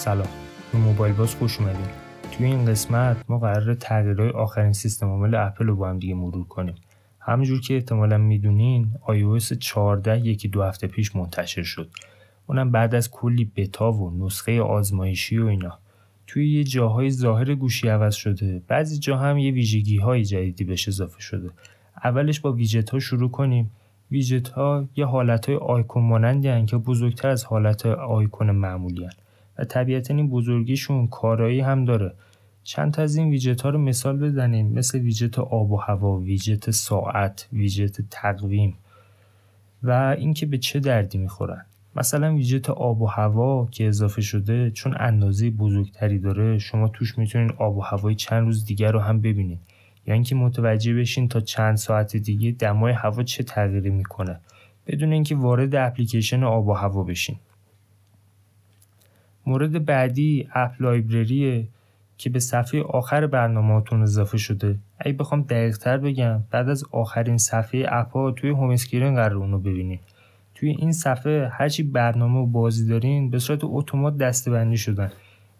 سلام. به موبایل باز خوش اومدیم توی این قسمت ما قرار تغییرهای آخرین سیستم عامل اپل رو با هم دیگه مرور کنیم. همونجور که احتمالا می‌دونین iOS 14 یکی دو هفته پیش منتشر شد. اونم بعد از کلی بتا و نسخه آزمایشی و اینا. توی یه جاهای ظاهر گوشی عوض شده. بعضی جا هم یه ویژگی های جدیدی بهش اضافه شده. اولش با ویجت ها شروع کنیم. ویجت ها یه حالت های آیکون مانندی که بزرگتر از حالت آیکون معمولی هن. و طبیعتا این بزرگیشون کارایی هم داره. چند تا از این ویجت ها رو مثال بزنیم. مثل ویجت آب و هوا ویجت ساعت ویجت تقویم و اینکه به چه دردی می‌خورن. مثلا ویجت آب و هوا که اضافه شده چون اندازه بزرگتری داره شما توش می‌تونین آب و هوای چند روز دیگر رو هم ببینید. یا اینکه متوجه بشین تا چند ساعت دیگه دمای هوا چه تغییری می‌کنه. بدون اینکه وارد اپلیکیشن آب و هوا بشین. مورد بعدی App Library ه که به صفحه آخر برنامهاتون اضافه شده. اگه بخوام دقیقتر بگم بعد از آخرین صفحه اپ ها توی home screen قراره اونو ببینید. توی این صفحه هرچی برنامه و بازی دارین به صورت اتومات دسته‌بندی شدن.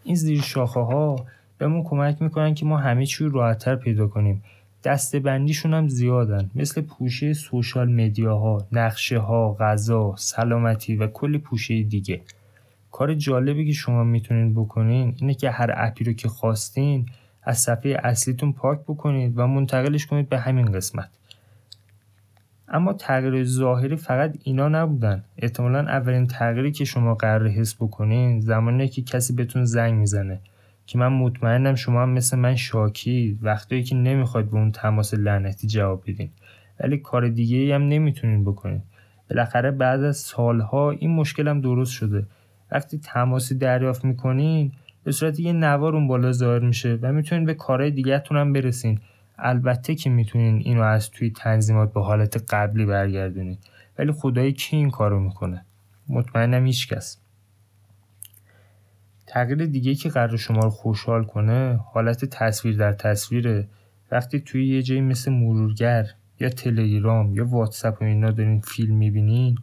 این زیر شاخه ها بهمون کمک می‌کنن که ما همه چی رو راحتتر پیدا کنیم. دسته بندیشون هم زیادن. مثل پوشه سوشال مدیاها، نقشه ها، غذا، سلامتی و کلی پوشه دیگه. کار جالبی که شما می‌تونین بکنین اینه که هر اپی رو که خواستین از صفحه اصلیتون پاک بکنید و منتقلش کنید به همین قسمت. اما تغییر ظاهری فقط اینا نبودن. احتمالا اولین تغییری که شما قرار حس بکنین زمانی که کسی بهتون زنگ می‌زنه که من مطمئنم شما هم مثل من شاکی وقتی که نمی‌خواید به اون تماس لعنتی جواب بدین. ولی کار دیگه هم نمی‌تونین بکنین. بالاخره بعد از سالها این مشکل هم درست شده. وقتی تماسی دریافت می‌کنین به صورت یه نوار اون بالا ظاهر میشه و می‌تونین به کارهای دیگهتون هم برسین. البته که می‌تونین اینو از توی تنظیمات به حالت قبلی برگردونید ولی خدای کی این کارو می‌کنه؟ مطمئنم هیچکس تغییر دیگه که قراره شما رو خوشحال کنه حالت تصویر در تصویره. وقتی توی یه جایی مثل مرورگر یا تلگرام یا واتساپ و اینا دارین فیلم می‌بینین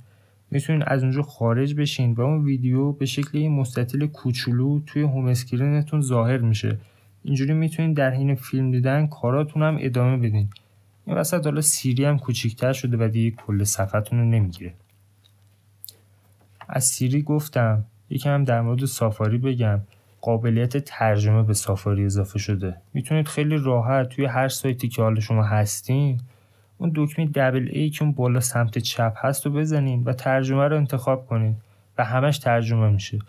می‌تونین از اونجا خارج بشین و اون ویدیو به شکل یه مستطیل کوچولو توی home screen تون ظاهر میشه. اینجوری می‌تونین در حین فیلم دیدن کاراتون هم ادامه بدین. این وسط حالا Siri هم کوچیکتر شده و دیگه کل صفحتون رو نمی‌گیره. از سیری گفتم یکم هم در مورد سافاری بگم. قابلیت ترجمه به سافاری اضافه شده. می‌تونید خیلی راحت توی هر سایتی که حالا شما هستین اون دکمه دبل ای که اون بالا سمت چپ هست رو بزنین و ترجمه رو انتخاب کنین و همش ترجمه میشه.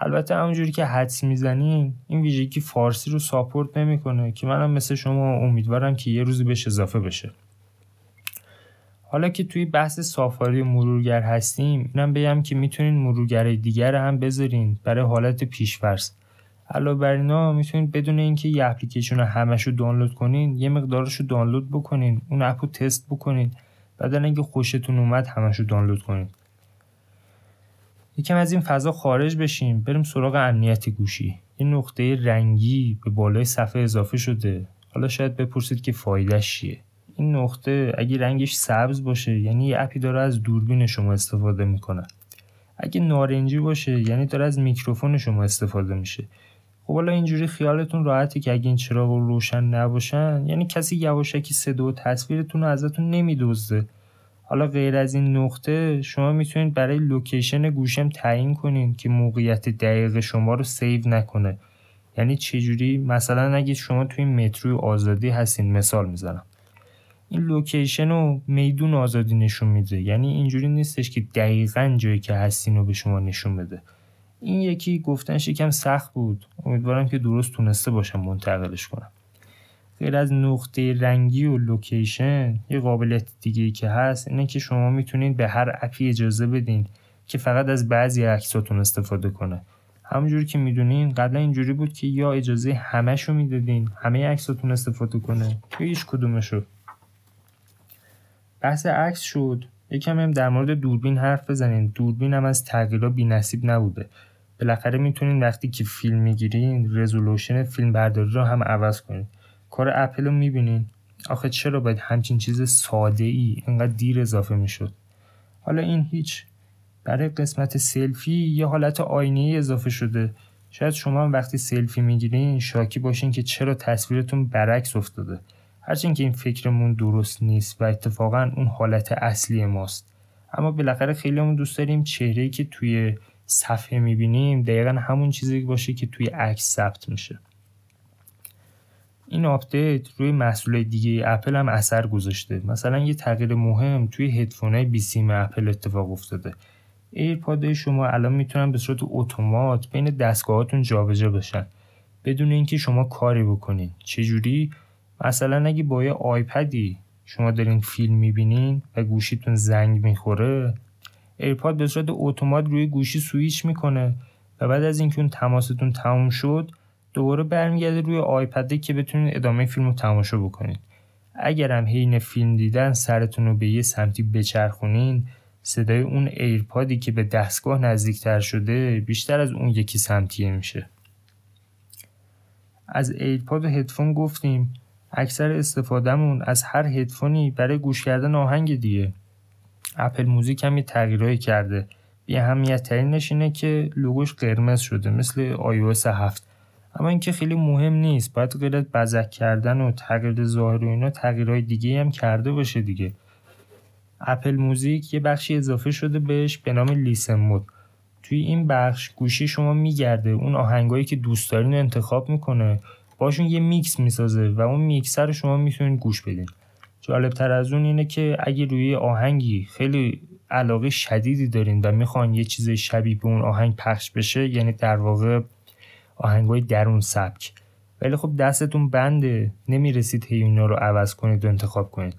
البته همونجوری که حدس می‌زنیم این ویژگی فارسی رو ساپورت نمی‌کنه که منم مثل شما امیدوارم که یه روزی بهش اضافه بشه. حالا که توی بحث سافاری مرورگر هستیم اینم بگم که می‌تونین مرورگرهای دیگر هم بذارین برای حالت پیشفرض. علاوه بر اینا می‌تونید بدون اینکه یه اپلیکیشن همش رو دانلود کنین یه مقدارش رو دانلود بکنین اون اپ رو تست بکنین بعد اینکه خوشتون اومد همش رو دانلود کنین. یکم از این فضا خارج بشیم بریم سراغ امنیت گوشی. یه نقطه رنگی به بالای صفحه اضافه شده. حالا شاید بپرسید که فایدهش چیه. این نقطه اگه رنگش سبز باشه یعنی یه اپی داره از دوربین شما استفاده می‌کنه. اگه نارنجی باشه یعنی داره از میکروفون شما استفاده میشه. خب حالا اینجوری خیالتون راحته که اگه این چراغا روشن نباشن یعنی کسی یواشکی صدا و تصویرتون رو ازتون نمیدزده. حالا غیر از این نقطه شما می‌تونید برای location گوشیم تعیین کنین که موقعیت دقیق شما رو save نکنه. یعنی چجوری؟ مثلا اگه شما توی متروی آزادی هستین مثال می‌زنم. این location رو میدون آزادی نشون میده. یعنی اینجوری نیستش که دقیقا جایی که هستین رو به شما نشون بده. این یکی گفتنش یکم سخت بود. امیدوارم که درست تونسته باشم منتقلش کنم. غیر از نقطه رنگی و location یه قابلیت دیگه که هست اینه که شما می‌تونید به هر اپی اجازه بدین که فقط از بعضی عکساتون استفاده کنه. همونجوری که می‌دونین قبلا اینجوری بود که یا اجازه همهشو می‌دادین همه عکساتون استفاده کنه یا هیچ کدومشو. بحث عکس شد. یکم هم در مورد دوربین حرف بزنین دوربین هم از تغییرها نصیب نبوده. بالاخره می‌تونین وقتی که فیلم می‌گیرین رزولوشن فیلم برداری رو هم عوض کنین. کار اپل رو می‌بینین. آخه چرا باید همچین چیز ساده ای اینقدر دیر اضافه می‌شد. حالا این هیچ. برای قسمت سلفی یه حالت آینه اضافه شده. شاید شما هم وقتی سلفی می‌گیرین شاکی باشین که چرا تصویرتون برعکس افتاده. هرچند که این فکرمون درست نیست و اتفاقا اون حالت اصلی ماست. اما بالاخره خیلیامون دوست داریم چهره که توی صفحه می‌بینیم دقیقا همون چیزی باشه که توی عکس ثبت میشه. این آپدیت روی محصول دیگه اپل هم اثر گذاشته. مثلا یه تغییر مهم توی هدفون بی سیم اپل اتفاق افتاده. ایرپاد شما الان می‌تونن به صورت اتومات بین دستگاهاتون جابجا بشن. بدون اینکه شما کاری بکنین. چجوری؟ مثلا اگه با یه آیپدی شما دارین فیلم می‌بینین و گوشیتون زنگ می‌خوره ایرپاد به صورت اتومات روی گوشی سویچ می‌کنه و بعد از اینکه اون تماستون تموم شد دوباره برمیگرده روی آیپده که بتونید ادامه فیلم رو تماشا بکنید. اگرم حین فیلم دیدن سرتون رو به یه سمتی بچرخونین صدای اون ایرپادی که به دستگاه نزدیکتر شده بیشتر از اون یکی سمتیه میشه. از ایرپاد و هدفون گفتیم اکثر استفادهمون از هر هدفونی برای گوش کردن آهنگ دیگه. اپل موزیک هم یه تغییرهایی کرده. بی اهمیت ترینش اینه که لوگوش قرمز شده مثل iOS 7 اما اینکه خیلی مهم نیست باید غیر بزک کردن و تغییر ظاهر و اینا تغییرهای دیگه هم کرده باشه دیگه. Apple Music یه بخشی اضافه شده بهش به نام Listen Now. توی این بخش گوشی شما میگرده اون آهنگایی که دوست دارین انتخاب می‌کنه باشون یه میکس می‌سازه و اون میکسر رو شما می‌تونید گوش بدین. جالب تر از اون اینه که اگه روی آهنگی خیلی علاقه شدیدی دارین و می‌خواین یه چیز شبیه به اون آهنگ پخش بشه یعنی در واقع آهنگای در اون سبک. ولی خب دستتون بنده نمی‌رسید هی اینا رو عوض کنید و انتخاب کنید.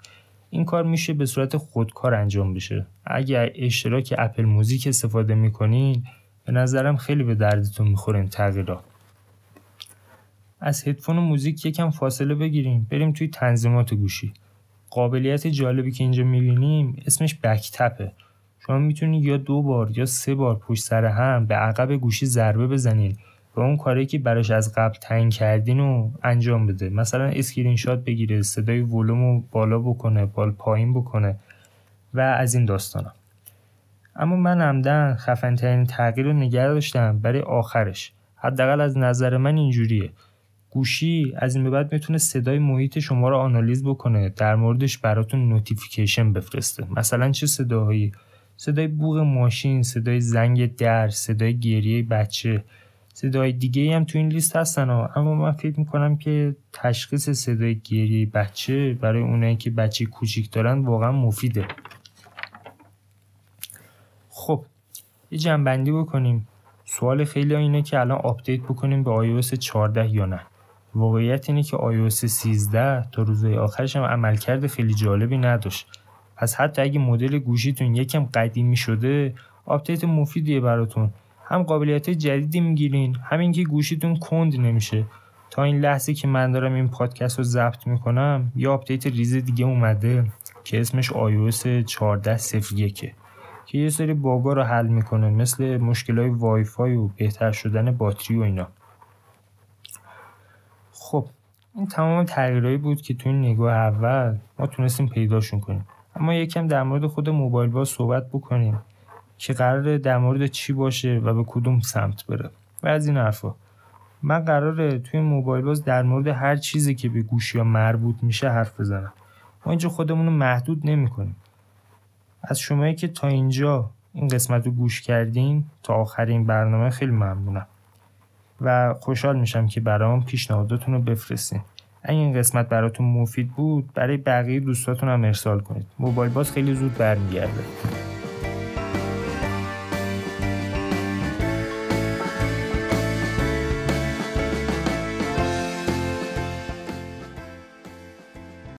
این کار میشه به صورت خودکار انجام بشه. اگر اشتراک Apple Music استفاده می‌کنین به نظرم خیلی به دردتون می‌خوره این تغییرات از هدفون و موزیک یکم فاصله بگیریم بریم توی تنظیمات گوشی. قابلیت جالبی که اینجا می‌بینیم اسمش Back Tap ه. شما می‌تونید یا دو بار یا سه بار پشت سر هم به عقب گوشی ضربه بزنین و اون کاری که براش از قبل تعیین کردین رو انجام بده. مثلا اسکرین شات بگیره صدای ولوم رو بالا بکنه یا پایین بکنه و از این داستانا. اما من عمدا خفن ترین تغییر رو نگه داشتم برای آخرش. حداقل از نظر من اینجوریه. گوشی از این به بعد می‌تونه صدای محیط شما رو آنالیز بکنه در موردش براتون notification بفرسته. مثلا چه صداهایی؟ صدای بوق ماشین صدای زنگ در صدای گریه بچه. صدای دیگه هم تو این لیست هستن اما من فکر می‌کنم که تشخیص صدای گریه بچه برای اونایی که بچه کوچیک دارن واقعا مفیده. خب یه جمع‌بندی بکنیم. سوال خیلیا اینه که الان update بکنیم به iOS 14 یا نه. واقعیت اینه که iOS 13 تا روزهای آخرش هم عملکرد خیلی جالبی نداشت. پس حتی اگه مدل گوشیتون یکم قدیمی شده update مفیدیه براتون. هم قابلیت جدیدی می‌گیرین هم اینکه گوشیتون کند نمیشه. تا این لحظه که من دارم این پادکست رو ضبط می‌کنم یه update ریز دیگه اومده که اسمش iOS 14.01 که یه سری باگا رو حل می‌کنه مثل مشکلای وای فای و بهتر شدن باتری و اینا. خب این تمام تغییرهایی بود که تو این نگاه اول ما تونستیم پیداشون کنیم. اما یکم در مورد خود موبایل باز صحبت بکنیم که قراره در مورد چی باشه و به کدوم سمت بره. و از این حرفا. من قراره توی موبایل باز در مورد هر چیزی که به گوشی ها مربوط میشه حرف بزنم. ما اینجا خودمون رو محدود نمی کنیم از شمایی که تا اینجا این قسمت رو گوش کردین تا آخرین برنامه خیلی ممنونم. و خوشحال میشم که برام پیشنهاداتون رو بفرستین. اگه این قسمت براتون مفید بود برای بقیه دوستاتون هم ارسال کنید. موبایل باز خیلی زود برمیگرده.